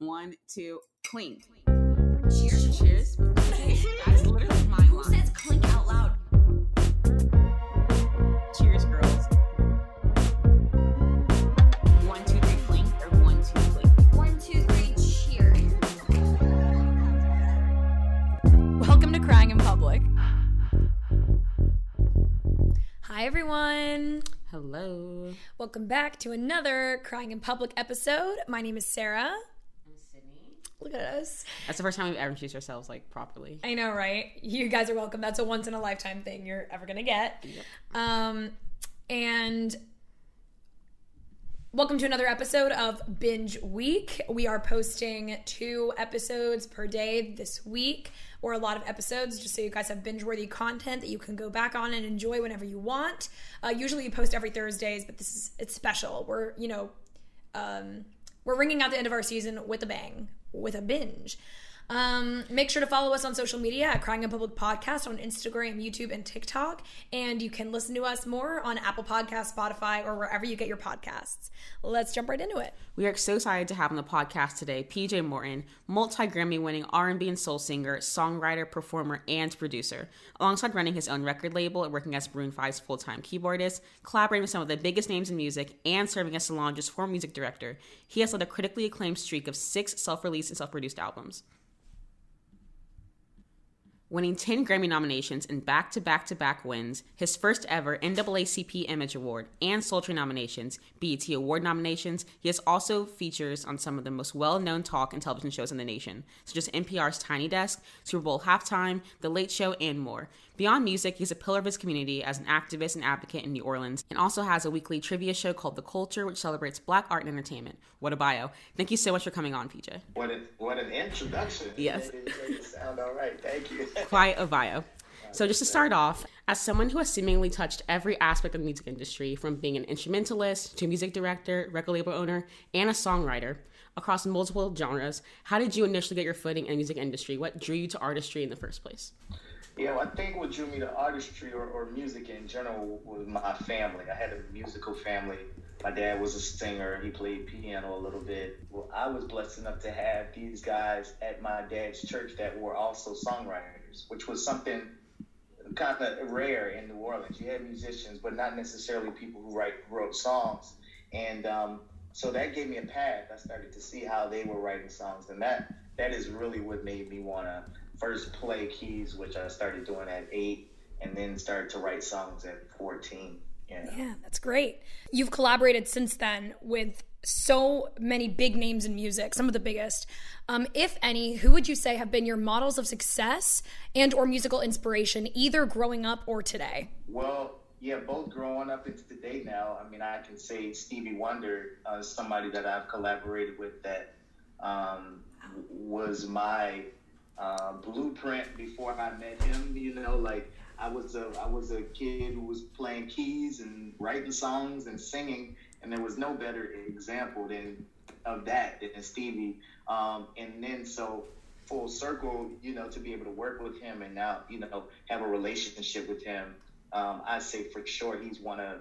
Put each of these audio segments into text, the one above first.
One, two, clink. Cheers. Cheers. That's literally my Who says clink out loud? Cheers, girls. One, two, three, clink, or one, two, clink. One, two, three, cheers. Welcome to Crying in Public. Hi, everyone. Hello. Welcome back to another Crying in Public episode. My name is Sarah. Look at us. That's the first time we've ever introduced ourselves like properly. I know, right? You guys are welcome. That's a once in a lifetime thing you're ever going to get. Um, and welcome to another episode of Binge Week. We are posting two episodes per day this week, or a lot of episodes, just so you guys have binge worthy content that you can go back on and enjoy whenever you want. Uh, usually we post every Thursdays, but this is it's special. We're you know. Um, we're ringing out the end of our season with a bang, with a binge. Um, make sure to follow us on social media at Crying in Public Podcast on Instagram, YouTube, and TikTok. And you can listen to us more on Apple Podcasts, Spotify, or wherever you get your podcasts. Let's jump right into it. We are so excited to have on the podcast today PJ Morton, multi-Grammy winning R&B and soul singer, songwriter, performer, and producer. Alongside running his own record label and working as Maroon 5's full-time keyboardist, collaborating with some of the biggest names in music, and serving as Solange's former music director, he has led a critically acclaimed streak of six self-released and self-produced albums. Winning 10 Grammy nominations and back to back to back wins, his first ever NAACP Image Award and Soul Train nominations, BET Award nominations, he has also features on some of the most well known talk and television shows in the nation, such as NPR's Tiny Desk, Super Bowl Halftime, The Late Show, and more. Beyond music, he's a pillar of his community as an activist and advocate in New Orleans, and also has a weekly trivia show called The Culture, which celebrates black art and entertainment. What a bio. Thank you so much for coming on, PJ. What an, what an introduction. Yes. It sound all right. Thank you. Quite a bio. So, just to start off, as someone who has seemingly touched every aspect of the music industry, from being an instrumentalist to music director, record label owner, and a songwriter across multiple genres, how did you initially get your footing in the music industry? What drew you to artistry in the first place? Yeah, I think what drew me to artistry or, or music in general was my family. I had a musical family. My dad was a singer. He played piano a little bit. Well, I was blessed enough to have these guys at my dad's church that were also songwriters, which was something kind of rare in New Orleans. You had musicians, but not necessarily people who write wrote songs. And um, so that gave me a path. I started to see how they were writing songs, and that that is really what made me want to first play keys, which I started doing at eight, and then started to write songs at fourteen. Yeah. yeah, that's great. You've collaborated since then with so many big names in music, some of the biggest. Um, if any, who would you say have been your models of success and or musical inspiration, either growing up or today? Well, yeah, both growing up into today now. I mean, I can say Stevie Wonder uh, somebody that I've collaborated with that um, was my uh, blueprint before I met him. You know, like I was a I was a kid who was playing keys and writing songs and singing, and there was no better example than of that than Stevie. Um, and then so full circle, you know, to be able to work with him and now you know have a relationship with him. Um, I say for sure he's one of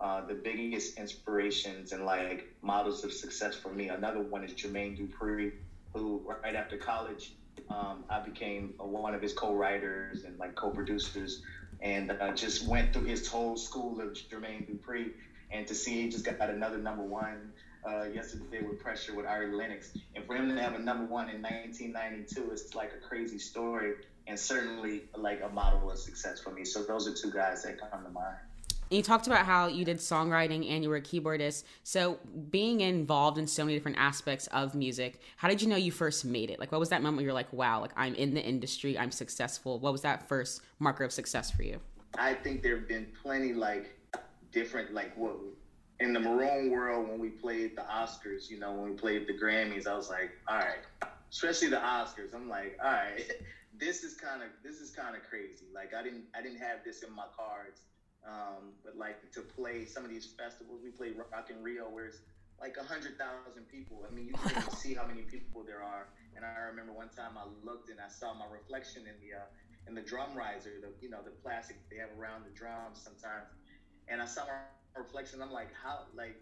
uh, the biggest inspirations and like models of success for me. Another one is Jermaine Dupri, who right after college um, I became a, one of his co-writers and like co-producers, and uh, just went through his whole school of Jermaine Dupri, and to see he just got another number one uh, yesterday with Pressure with Ari Lennox, and for him to have a number one in 1992, it's like a crazy story, and certainly like a model of success for me. So those are two guys that come to mind. You talked about how you did songwriting and you were a keyboardist. So, being involved in so many different aspects of music, how did you know you first made it? Like, what was that moment where you're like, wow, like I'm in the industry, I'm successful? What was that first marker of success for you? I think there have been plenty, like, different, like, what in the maroon world when we played the Oscars, you know, when we played the Grammys, I was like, all right, especially the Oscars. I'm like, all right, this is kind of this is kind of crazy. Like I didn't I didn't have this in my cards um, but like to play some of these festivals, we played Rock in Rio, where it's like a hundred thousand people. I mean, you can't see how many people there are. And I remember one time I looked and I saw my reflection in the uh, in the drum riser, the you know the plastic they have around the drums sometimes. And I saw my reflection. I'm like, how like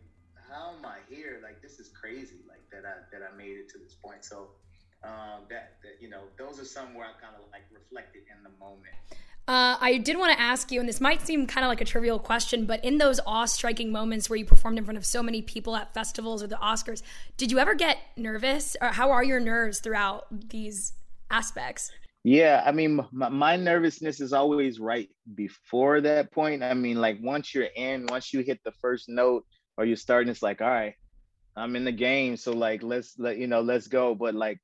how am I here? Like this is crazy. Like that I that I made it to this point. So um, that, that you know those are some where I kind of like reflected in the moment. Uh, I did want to ask you, and this might seem kind of like a trivial question, but in those awe-striking moments where you performed in front of so many people at festivals or the Oscars, did you ever get nervous, or how are your nerves throughout these aspects? Yeah, I mean, my, my nervousness is always right before that point. I mean, like once you're in, once you hit the first note, or you're starting, it's like, all right, I'm in the game, so like let's let you know, let's go. But like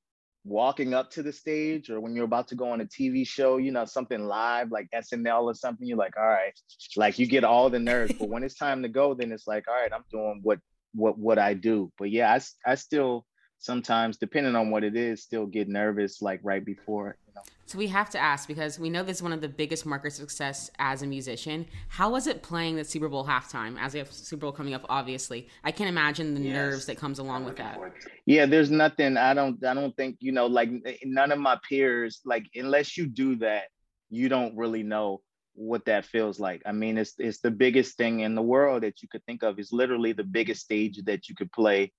walking up to the stage or when you're about to go on a TV show, you know, something live like SNL or something, you're like, all right, like you get all the nerves. but when it's time to go, then it's like, all right, I'm doing what what what I do. But yeah, I I still sometimes, depending on what it is, still get nervous like right before. You know? So we have to ask because we know this is one of the biggest markers of success as a musician. How was it playing the Super Bowl halftime? As we have Super Bowl coming up, obviously, I can't imagine the yes. nerves that comes along with that. Yeah, there's nothing. I don't. I don't think you know. Like none of my peers. Like unless you do that, you don't really know what that feels like. I mean, it's it's the biggest thing in the world that you could think of. Is literally the biggest stage that you could play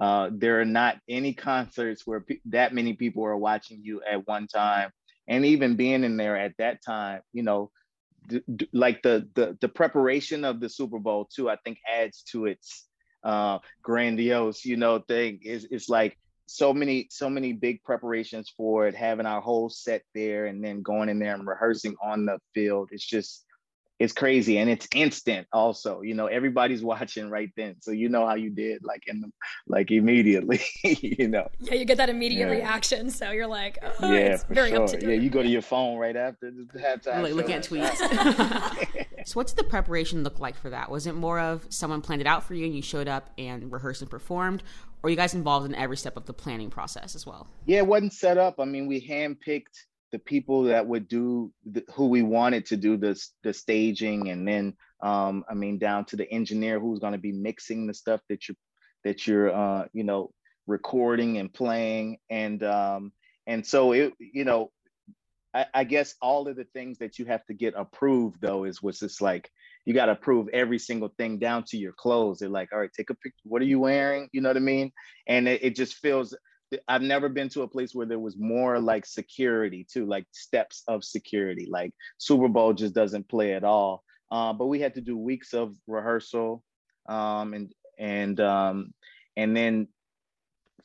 uh, there are not any concerts where pe- that many people are watching you at one time, and even being in there at that time, you know, d- d- like the, the the preparation of the Super Bowl too, I think adds to its uh, grandiose, you know, thing. Is it's like so many so many big preparations for it, having our whole set there, and then going in there and rehearsing on the field. It's just it's crazy and it's instant also you know everybody's watching right then so you know how you did like in the like immediately you know. Yeah you get that immediate yeah. reaction so you're like oh, yeah very sure. yeah you go to your phone right after the halftime like looking at tweets. So what's the preparation look like for that? Was it more of someone planned it out for you and you showed up and rehearsed and performed or you guys involved in every step of the planning process as well? Yeah it wasn't set up. I mean we handpicked the people that would do the, who we wanted to do the, the staging and then um, i mean down to the engineer who's going to be mixing the stuff that you that you're uh, you know recording and playing. And um, and so it you know I, I, guess all of the things that you have to get approved though is what's just like you got to approve every single thing down to your clothes. They're like all right take a picture what are you wearing? You know what i mean? And it, it just feels I've never been to a place where there was more like security too, like steps of security. Like Super Bowl just doesn't play at all. Uh, but we had to do weeks of rehearsal, um, and and um, and then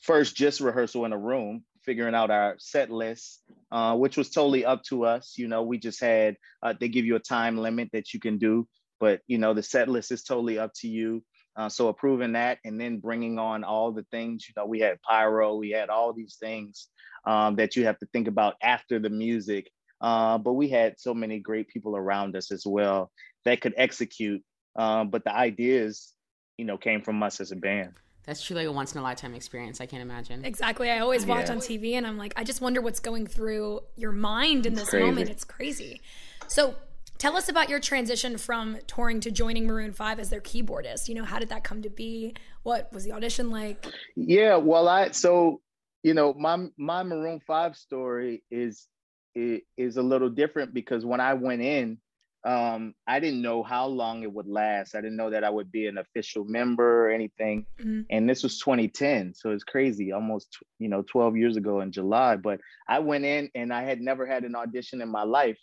first just rehearsal in a room, figuring out our set list, uh, which was totally up to us. You know, we just had uh, they give you a time limit that you can do, but you know the set list is totally up to you. Uh, so approving that and then bringing on all the things, you know, we had pyro, we had all these things um, that you have to think about after the music. Uh, but we had so many great people around us as well that could execute. Um, but the ideas, you know, came from us as a band. That's truly a once in a lifetime experience. I can't imagine. Exactly. I always watch yeah. on TV and I'm like, I just wonder what's going through your mind in this moment. It's crazy. So Tell us about your transition from touring to joining Maroon 5 as their keyboardist. You know, how did that come to be? What was the audition like? Yeah, well, I so you know, my my Maroon 5 story is is a little different because when I went in, um, I didn't know how long it would last. I didn't know that I would be an official member or anything. Mm-hmm. And this was 2010, so it's crazy, almost you know 12 years ago in July. But I went in and I had never had an audition in my life,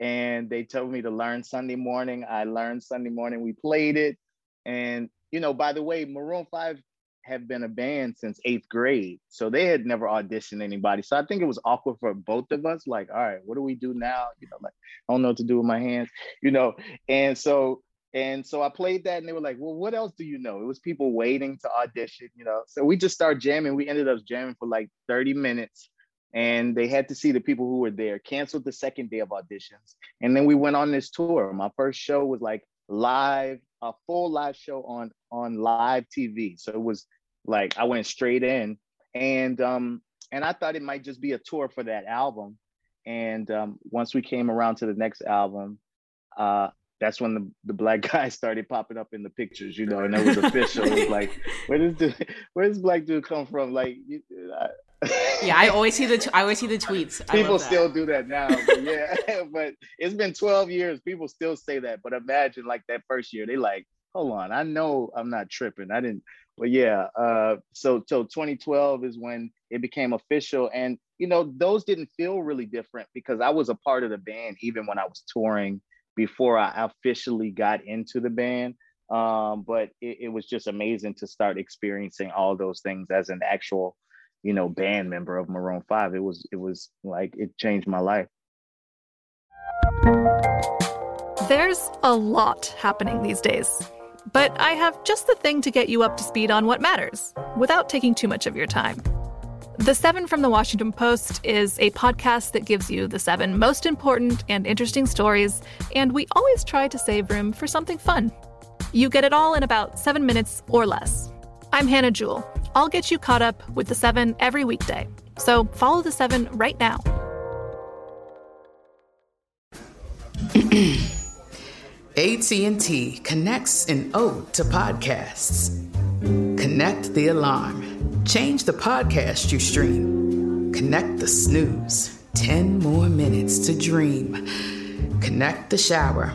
and they told me to learn Sunday morning. I learned Sunday morning. We played it, and you know, by the way, Maroon Five have been a band since eighth grade, so they had never auditioned anybody. So I think it was awkward for both of us. Like, all right, what do we do now? You know, like I don't know what to do with my hands. You know, and so and so I played that, and they were like, "Well, what else do you know?" It was people waiting to audition, you know. So we just started jamming. We ended up jamming for like 30 minutes, and they had to see the people who were there canceled the second day of auditions. And then we went on this tour. My first show was like live a full live show on on live tv so it was like i went straight in. And um and i thought it might just be a tour for that album. And um once we came around to the next album uh that's when the, the black guy started popping up in the pictures, you know, and it was official. it was like, where does the where does black dude come from? Like, I, yeah, I always see the I always see the tweets. People still do that now, but yeah. but it's been 12 years. People still say that. But imagine like that first year, they like, hold on, I know I'm not tripping. I didn't. But yeah, uh, so so 2012 is when it became official, and you know those didn't feel really different because I was a part of the band even when I was touring before I officially got into the band. Um, but it, it was just amazing to start experiencing all those things as an actual you know, band member of Maroon 5. It was it was like it changed my life. There's a lot happening these days. But I have just the thing to get you up to speed on what matters without taking too much of your time. The Seven from the Washington Post is a podcast that gives you the seven most important and interesting stories, and we always try to save room for something fun. You get it all in about seven minutes or less. I'm Hannah Jewell. I'll get you caught up with the 7 every weekday. So follow the 7 right now. AT&T connects an ode to podcasts. Connect the alarm. Change the podcast you stream. Connect the snooze. 10 more minutes to dream. Connect the shower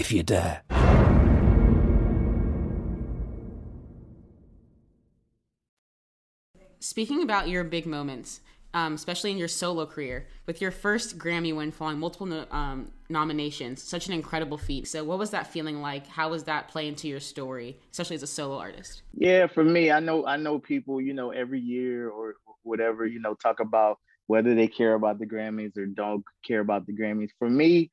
if you dare. Speaking about your big moments, um, especially in your solo career, with your first Grammy win following multiple no, um, nominations, such an incredible feat. So, what was that feeling like? How was that play into your story, especially as a solo artist? Yeah, for me, I know I know people, you know, every year or whatever, you know, talk about whether they care about the Grammys or don't care about the Grammys. For me,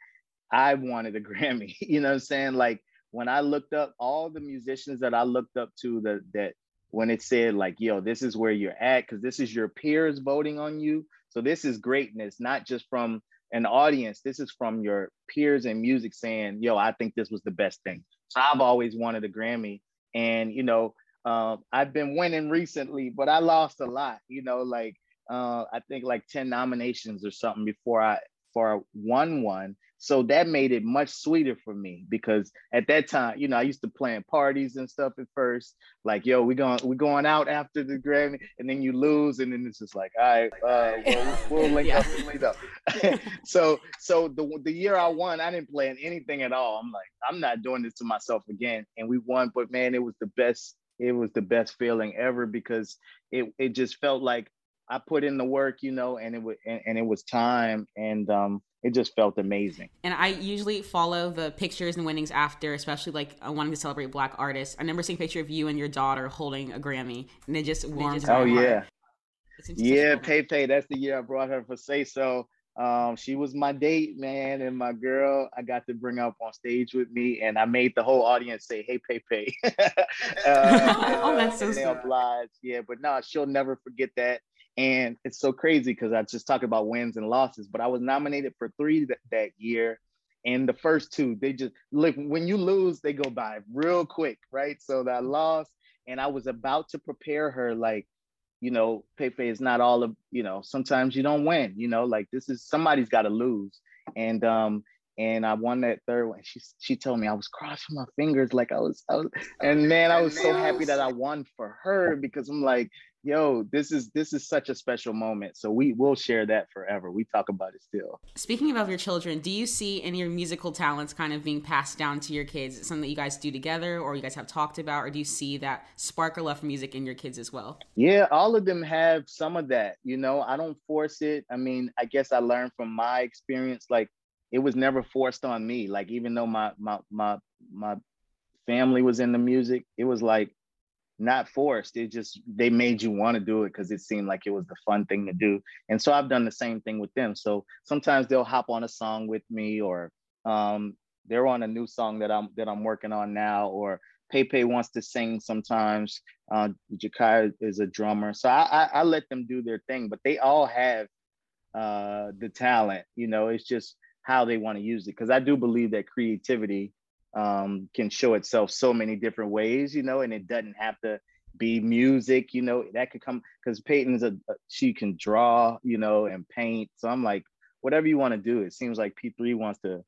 I wanted a Grammy. You know what I'm saying? Like when I looked up all the musicians that I looked up to that that when it said like, yo, this is where you're at, because this is your peers voting on you. So this is greatness, not just from an audience. This is from your peers in music saying, yo, I think this was the best thing. So I've always wanted a Grammy. And, you know, uh, I've been winning recently, but I lost a lot, you know, like uh, I think like 10 nominations or something before I I won one. So that made it much sweeter for me because at that time, you know, I used to plan parties and stuff at first. Like, yo, we going we going out after the Grammy, and then you lose, and then it's just like, all right, uh, well, we'll link yeah. up and link up. so, so the the year I won, I didn't plan anything at all. I'm like, I'm not doing this to myself again, and we won. But man, it was the best. It was the best feeling ever because it it just felt like I put in the work, you know, and it was and, and, it was time, and um, it just felt amazing. And I usually follow the pictures and winnings after, especially like uh, wanting to celebrate Black artists. I remember seeing a picture of you and your daughter holding a Grammy, and it just warms. oh yeah, yeah, Pay Pay. That's the year I brought her for Say So. Um, she was my date, man, and my girl. I got to bring up on stage with me, and I made the whole audience say, "Hey, Pay Pay." uh, oh, that's so sweet. Obliged, yeah. But no, she'll never forget that. And it's so crazy because I just talk about wins and losses, but I was nominated for three that, that year. And the first two, they just look when you lose, they go by real quick, right? So that loss, and I was about to prepare her like, you know, Pepe is not all of, you know, sometimes you don't win, you know, like this is somebody's got to lose. And um, and I won that third one. She she told me I was crossing my fingers like I was, I was and man, I was so happy that I won for her because I'm like, yo, this is this is such a special moment. So we will share that forever. We talk about it still. Speaking of your children, do you see any of your musical talents kind of being passed down to your kids? Something that you guys do together or you guys have talked about, or do you see that spark or love for music in your kids as well? Yeah, all of them have some of that. You know, I don't force it. I mean, I guess I learned from my experience, like it was never forced on me. Like even though my my my my family was in the music, it was like not forced. It just they made you want to do it because it seemed like it was the fun thing to do. And so I've done the same thing with them. So sometimes they'll hop on a song with me, or um, they're on a new song that I'm that I'm working on now, or Pepe wants to sing sometimes. Uh, Jakai is a drummer, so I, I, I let them do their thing. But they all have uh, the talent. You know, it's just how they want to use it. Because I do believe that creativity um, can show itself so many different ways, you know, and it doesn't have to be music, you know, that could come because Peyton's a, she can draw, you know, and paint. So I'm like, whatever you want to do. It seems like P3 wants to,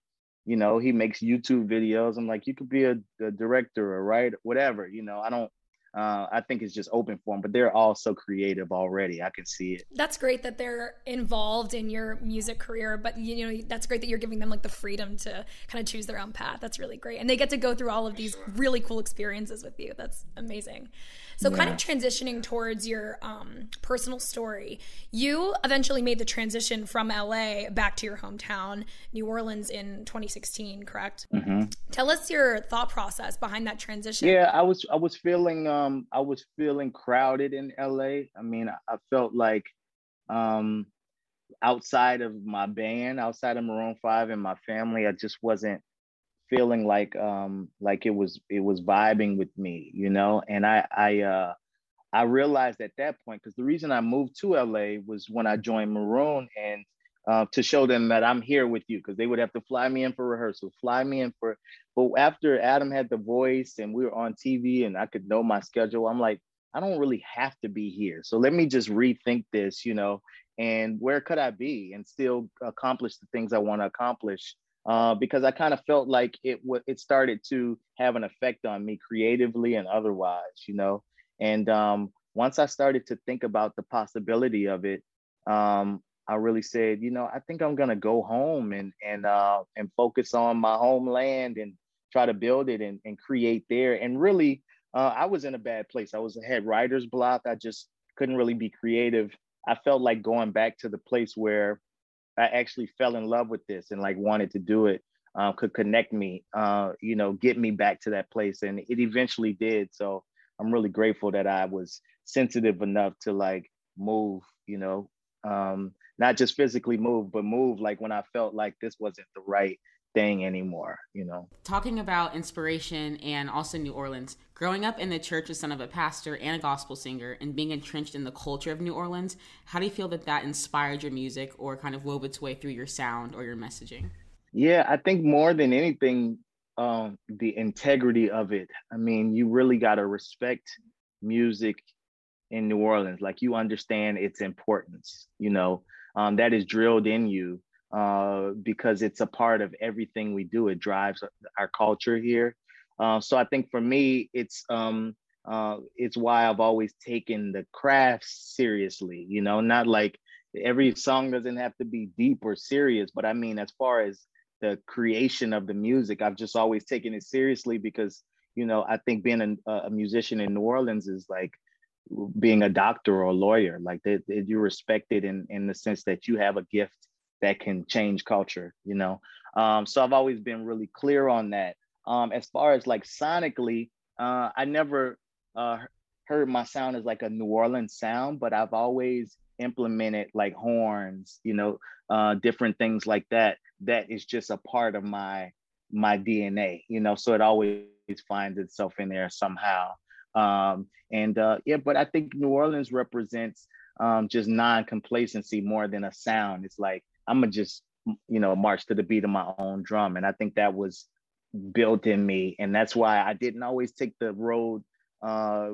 you know, he makes YouTube videos. I'm like, you could be a, a director or writer, whatever, you know, I don't, uh, I think it's just open for them, but they're all so creative already. I can see it. That's great that they're involved in your music career, but you know that's great that you're giving them like the freedom to kind of choose their own path. That's really great, and they get to go through all of these really cool experiences with you. That's amazing. So, yeah. kind of transitioning towards your um, personal story, you eventually made the transition from LA back to your hometown, New Orleans, in 2016. Correct? Mm-hmm. Tell us your thought process behind that transition. Yeah, I was I was feeling um I was feeling crowded in LA. I mean, I, I felt like um outside of my band, outside of Maroon Five and my family, I just wasn't feeling like um like it was it was vibing with me you know? And i i uh i realized at that point because the reason i moved to la was when i joined maroon and uh, to show them that i'm here with you because they would have to fly me in for rehearsal fly me in for but after adam had the voice and we were on tv and i could know my schedule i'm like i don't really have to be here. So let me just rethink this you know and where could i be and still accomplish the things i want to accomplish uh, because I kind of felt like it w- it started to have an effect on me creatively and otherwise, you know. And um, once I started to think about the possibility of it, um, I really said, you know, I think I'm gonna go home and and uh, and focus on my homeland and try to build it and, and create there. And really, uh, I was in a bad place. I was had writer's block. I just couldn't really be creative. I felt like going back to the place where I actually fell in love with this and like wanted to do it uh, could connect me, uh, you know, get me back to that place. And it eventually did. So I'm really grateful that I was sensitive enough to like move, you know, um, not just physically move, but move like when I felt like this wasn't the right thing anymore, you know. Talking about inspiration and also New Orleans, growing up in the church as son of a pastor and a gospel singer and being entrenched in the culture of New Orleans, how do you feel that that inspired your music or kind of wove its way through your sound or your messaging? Yeah, I think more than anything, um, the integrity of it. I mean, you really got to respect music in New Orleans. Like you understand its importance, you know, um, that is drilled in you uh, because it's a part of everything we do. It drives our culture here. Uh, so I think for me, it's um, uh, it's why I've always taken the craft seriously. You know, not like every song doesn't have to be deep or serious, but I mean, as far as the creation of the music. I've just always taken it seriously because, you know, I think being a, a musician in New Orleans is like being a doctor or a lawyer. Like that, you're respected in in the sense that you have a gift that can change culture. You know, um, so I've always been really clear on that. Um, as far as like sonically, uh, I never uh, heard my sound as like a New Orleans sound, but I've always implemented like horns, you know, uh, different things like that that is just a part of my my DNA, you know, so it always finds itself in there somehow. Um, and uh, yeah, but I think New Orleans represents um, just non-complacency more than a sound. It's like I'm gonna just you know march to the beat of my own drum, and I think that was built in me, and that's why I didn't always take the road uh,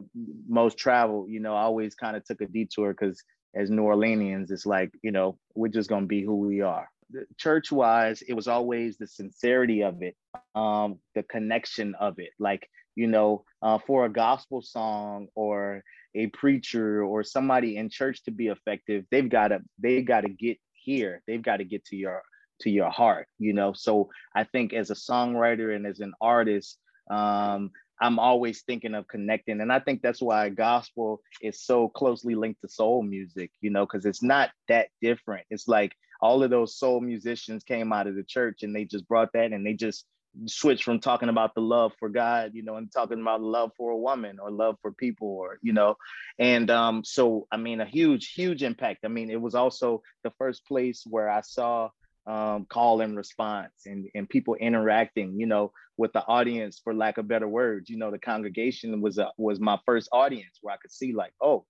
most traveled. You know, I always kind of took a detour because as New Orleanians, it's like you know we're just gonna be who we are church wise, it was always the sincerity of it, um, the connection of it. Like, you know, uh, for a gospel song or a preacher or somebody in church to be effective, they've got to they've got to get here. They've got to get to your to your heart, you know. So I think as a songwriter and as an artist, um, I'm always thinking of connecting. And I think that's why gospel is so closely linked to soul music, you know, because it's not that different. It's like all of those soul musicians came out of the church and they just brought that and they just switched from talking about the love for God, you know, and talking about love for a woman or love for people or, you know, and um, so I mean, a huge, huge impact. I mean, it was also the first place where I saw um, call and response and, and people interacting, you know, with the audience, for lack of better words. You know, the congregation was a, was my first audience where I could see like, oh,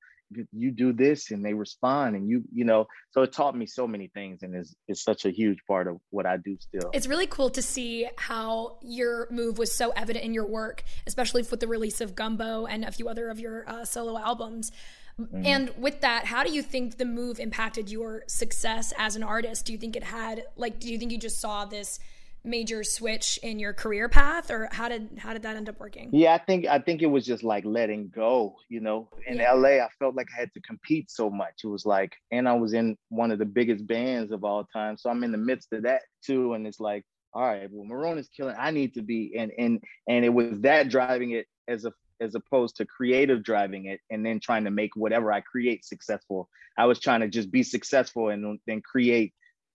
you do this and they respond and you you know so it taught me so many things and is is such a huge part of what I do still. It's really cool to see how your move was so evident in your work, especially with the release of Gumbo and a few other of your uh, solo albums. Mm-hmm. And with that, how do you think the move impacted your success as an artist? Do you think it had like do you think you just saw this major switch in your career path or how did how did that end up working? Yeah, I think I think it was just like letting go, you know. In yeah. LA, I felt like I had to compete so much. It was like and I was in one of the biggest bands of all time. So I'm in the midst of that too and it's like all right, well Maroon is killing. I need to be and and and it was that driving it as a as opposed to creative driving it and then trying to make whatever I create successful. I was trying to just be successful and then create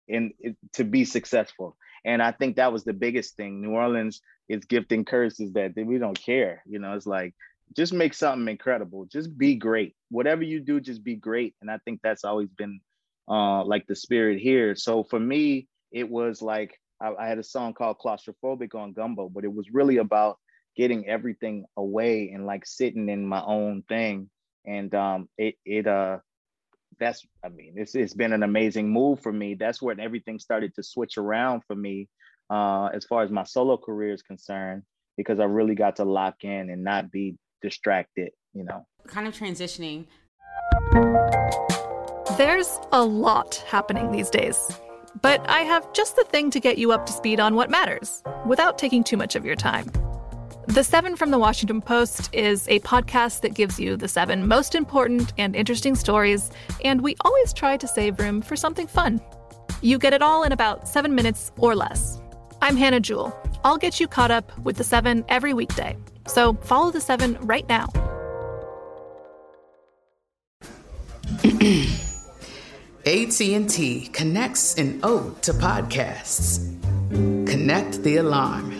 and to be successful. And I think that was the biggest thing. New Orleans is gifting curses that we don't care. You know, it's like just make something incredible. Just be great. Whatever you do, just be great. And I think that's always been uh, like the spirit here. So for me, it was like I, I had a song called Claustrophobic on Gumbo, but it was really about getting everything away and like sitting in my own thing and um it it uh that's i mean it's, it's been an amazing move for me. That's where everything started to switch around for me uh as far as my solo career is concerned because i really got to lock in and not be distracted you know? Kind of transitioning. There's a lot happening these days but i have just the thing to get you up to speed on what matters without taking too much of your time The Seven from the Washington Post is a podcast that gives you the seven most important and interesting stories, and we always try to save room for something fun. You get it all in about seven minutes or less. I'm Hannah Jewell. I'll get you caught up with the seven every weekday. So follow the seven right now. AT&T connects an ode to podcasts. Connect the alarm.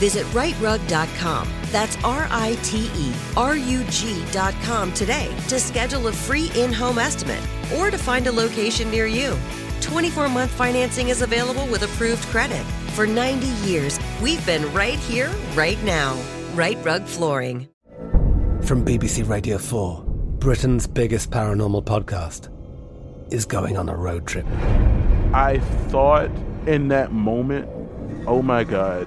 Visit riterug.com. That's R I T E R U G.com today to schedule a free in home estimate or to find a location near you. 24 month financing is available with approved credit. For 90 years, we've been right here, right now. Rite Rug Flooring. From BBC Radio 4, Britain's biggest paranormal podcast is going on a road trip. I thought in that moment, oh my God,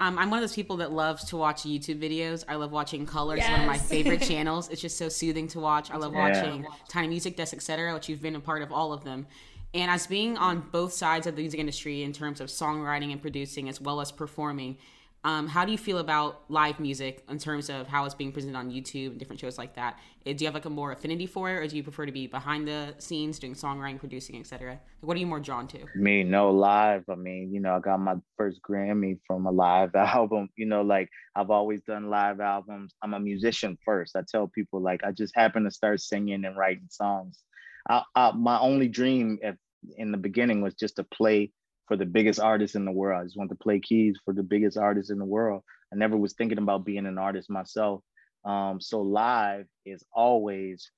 Um, I'm one of those people that loves to watch YouTube videos. I love watching Color. It's one of my favorite channels. It's just so soothing to watch. I love Yeah. watching Tiny Music Desk, etc., which you've been a part of all of them. And as being on both sides of the music industry in terms of songwriting and producing as well as performing, um, how do you feel about live music in terms of how it's being presented on YouTube and different shows like that? Uh, Do you have like a more affinity for it, or do you prefer to be behind the scenes doing songwriting, producing, etc.? What are you more drawn to? Me, no live. I mean, you know, I got my first Grammy from a live album. You know, like I've always done live albums. I'm a musician first. I tell people like I just happen to start singing and writing songs. I, I, my only dream at, in the beginning was just to play for the biggest artists in the world. I just wanted to play keys for the biggest artists in the world. I never was thinking about being an artist myself. Um, so live is always,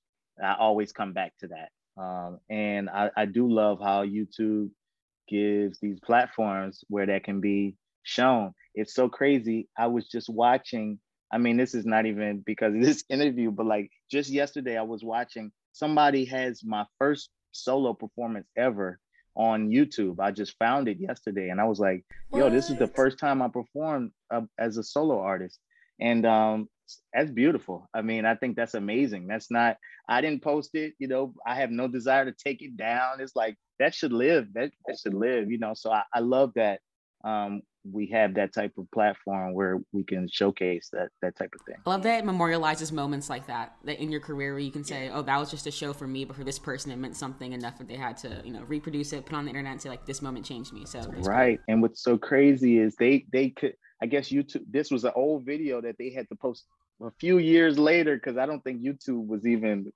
I always come back to that. Um, and I, I do love how YouTube gives these platforms where that can be shown. It's so crazy. I was just watching, I mean, this is not even because of this interview, but like just yesterday, I was watching somebody has my first solo performance ever on YouTube. I just found it yesterday and I was like, yo, this is the first time I performed uh, as a solo artist. And um, that's beautiful. I mean, I think that's amazing. That's not, I didn't post it, you know, I have no desire to take it down. It's like, that should live, that, that should live, you know? So I, I love that um, we have that type of platform where we can showcase that, that type of thing. I love that it memorializes moments like that, that in your career where you can say, oh, that was just a show for me, but for this person, it meant something enough that they had to, you know, reproduce it, put on the internet and say, like, this moment changed me. So, right and what's so crazy is they they could i guess youtube this was an old video that they had to post a few years later because i don't think youtube was even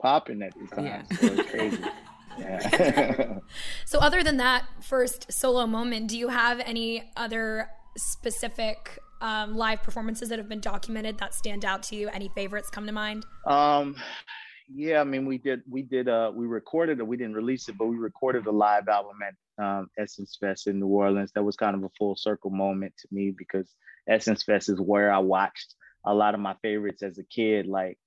popping at the time Yeah. so it's crazy yeah So, other than that first solo moment, do you have any other specific um, live performances that have been documented that stand out to you? Any favorites come to mind? um yeah i mean we did we did uh we recorded it we didn't release it but we recorded a live album at um essence fest in new orleans that was kind of a full circle moment to me because essence fest is where i watched a lot of my favorites as a kid like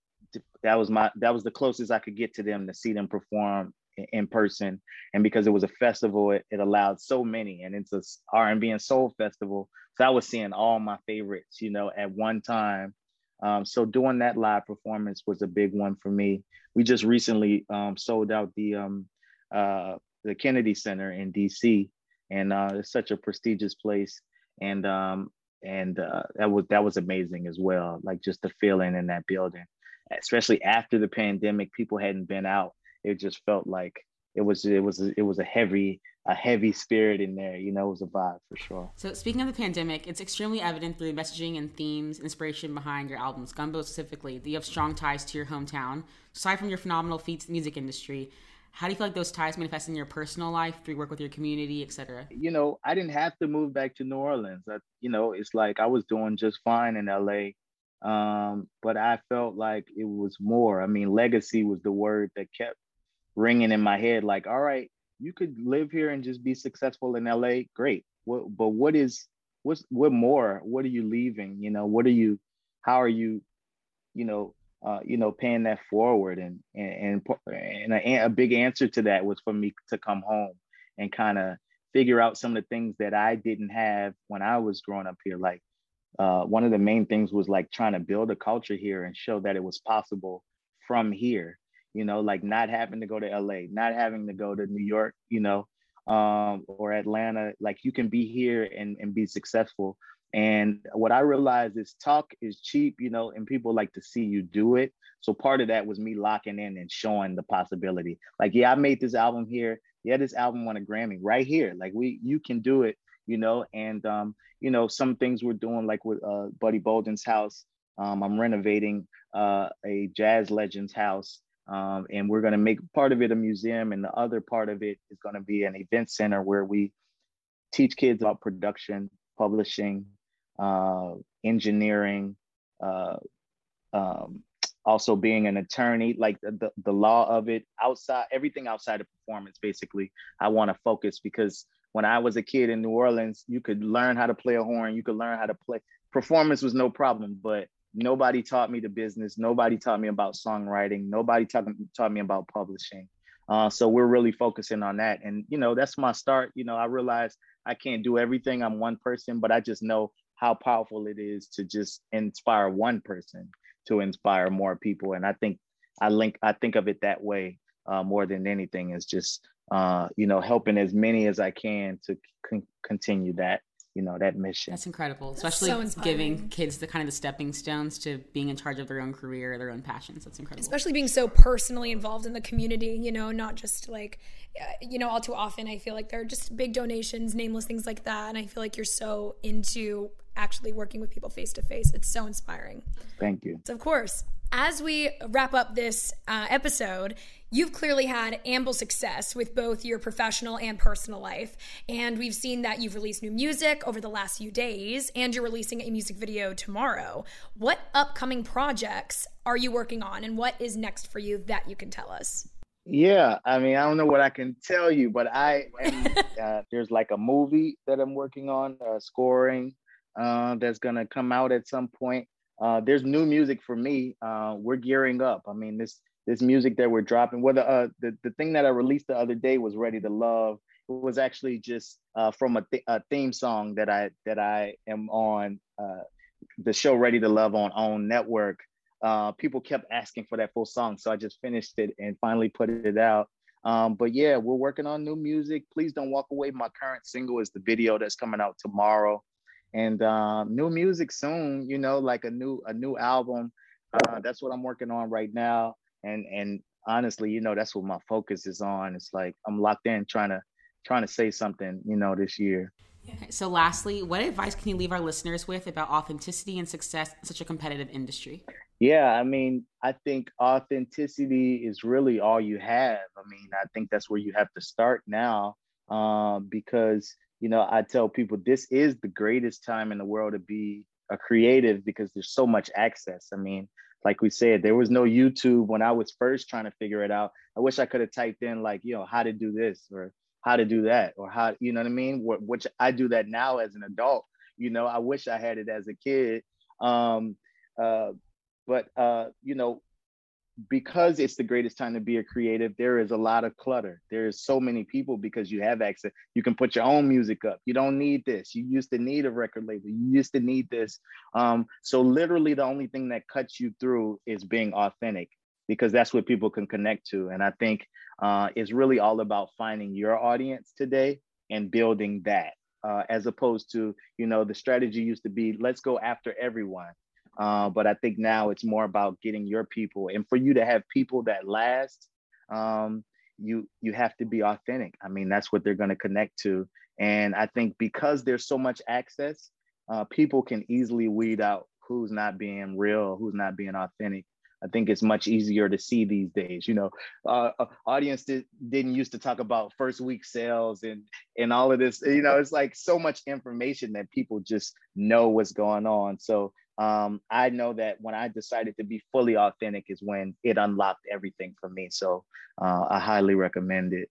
that was my that was the closest I could get to them to see them perform in, person. And because it was a festival, it, it allowed so many, and it's a R&B and soul festival. So I was seeing all my favorites, you know, at one time. Um, so doing that live performance was a big one for me. We just recently um, sold out the um, uh, the Kennedy Center in DC, and uh, it's such a prestigious place. And um, and uh, that was that was amazing as well. Like just the feeling in that building, especially after the pandemic, people hadn't been out. It just felt like it was it was it was a heavy a heavy spirit in there. You know, it was a vibe for sure. So speaking of the pandemic, it's extremely evident through the messaging and themes, inspiration behind your albums, Gumbo specifically, that you have strong ties to your hometown. Aside from your phenomenal feats in the music industry, how do you feel like those ties manifest in your personal life through work with your community, etc.? You know, I didn't have to move back to New Orleans. I, you know, it's like I was doing just fine in LA. Um, but I felt like it was more. I mean, legacy was the word that kept ringing in my head. Like, all right, you could live here and just be successful in LA. Great. What, but what is what's what more? What are you leaving? You know, what are you? How are you? You know, uh, you know, paying that forward. And and and a, a big answer to that was for me to come home and kind of figure out some of the things that I didn't have when I was growing up here. Like uh, one of the main things was like trying to build a culture here and show that it was possible from here. You know, like not having to go to LA, not having to go to New York, you know, um, or Atlanta. Like you can be here and, and be successful. And what I realized is talk is cheap, you know, and people like to see you do it. So part of that was me locking in and showing the possibility. Like, yeah, I made this album here. Yeah, this album won a Grammy right here. Like we, you can do it, you know. And um, you know, some things we're doing, like with uh, Buddy Bolden's house. Um, I'm renovating uh, a jazz legend's house, um, and we're going to make part of it a museum, and the other part of it is going to be an event center where we teach kids about production, publishing, uh, engineering, uh, um, also being an attorney, like the, the, law of it, outside, everything outside of performance, basically, I want to focus because when I was a kid in New Orleans, you could learn how to play a horn, you could learn how to play. Performance was no problem, but nobody taught me the business. Nobody taught me about songwriting. Nobody taught, taught me about publishing. Uh, so we're really focusing on that. And, you know, that's my start. You know, I realized I can't do everything. I'm one person, but I just know how powerful it is to just inspire one person to inspire more people. And I think I link I think of it that way uh, more than anything is just uh, you know helping as many as I can to con- continue that you know that mission. That's incredible especially so giving kids the kind of the stepping stones to being in charge of their own career their own passions. That's incredible. Especially being so personally involved in the community you know not just like uh, you know all too often i feel like there are just big donations nameless things like that and i feel like you're so into actually working with people face to face. It's so inspiring. Thank you. So, of course, as we wrap up this uh, episode, you've clearly had ample success with both your professional and personal life. And we've seen that you've released new music over the last few days, and you're releasing a music video tomorrow. What upcoming projects are you working on, and what is next for you that you can tell us? Yeah, I mean, I don't know what I can tell you, but I am, uh, there's like a movie that I'm working on, uh, scoring uh, that's gonna come out at some point. Uh, there's new music for me. Uh, we're gearing up. I mean, this this music that we're dropping. Whether uh, the the thing that I released the other day was "Ready to Love." It was actually just uh, from a, th- a theme song that I that I am on uh, the show "Ready to Love" on OWN Network. Uh, people kept asking for that full song, so I just finished it and finally put it out. Um, but yeah, we're working on new music. Please don't walk away. My current single is the video that's coming out tomorrow and um, new music soon. You know, like a new a new album. Uh, that's what I'm working on right now. And and honestly, you know, that's what my focus is on. It's like I'm locked in trying to trying to say something. You know, this year. So, lastly, what advice can you leave our listeners with about authenticity and success in such a competitive industry? Yeah, I mean, I think authenticity is really all you have. I mean, I think that's where you have to start now um, because you know, I tell people this is the greatest time in the world to be a creative because there's so much access. I mean, like we said, there was no YouTube when I was first trying to figure it out. I wish I could have typed in like, you know, how to do this or how to do that or how, you know what I mean? Which I do that now as an adult. You know, I wish I had it as a kid. Um, uh, but uh, you know, because it's the greatest time to be a creative, there is a lot of clutter. There is so many people because you have access. You can put your own music up. You don't need this. You used to need a record label. You used to need this. Um, so literally, the only thing that cuts you through is being authentic because that's what people can connect to. And I think uh, it's really all about finding your audience today and building that. uh, as opposed to you know the strategy used to be let's go after everyone. Uh, but I think now it's more about getting your people, and for you to have people that last, um, you you have to be authentic. I mean, that's what they're going to connect to, and I think because there's so much access, uh, people can easily weed out who's not being real, who's not being authentic. I think it's much easier to see these days. You know, uh, uh, audience did, didn't used to talk about first week sales and and all of this. You know, it's like so much information that people just know what's going on. So um, I know that when I decided to be fully authentic is when it unlocked everything for me. So uh, I highly recommend it.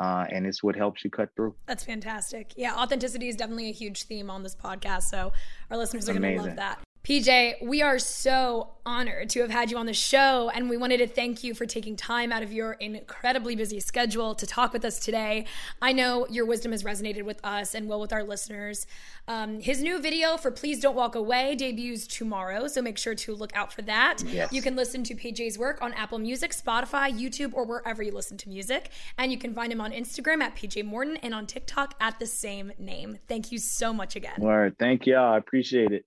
Uh, and it's what helps you cut through. That's fantastic. Yeah, authenticity is definitely a huge theme on this podcast. So our listeners are going to love that. PJ, we are so honored to have had you on the show, and we wanted to thank you for taking time out of your incredibly busy schedule to talk with us today. I know your wisdom has resonated with us and will with our listeners. Um, his new video for Please Don't Walk Away debuts tomorrow, so make sure to look out for that. Yes. You can listen to PJ's work on Apple Music, Spotify, YouTube, or wherever you listen to music. And you can find him on Instagram at PJ Morton and on TikTok at the same name. Thank you so much again. Word. Thank y'all. I appreciate it.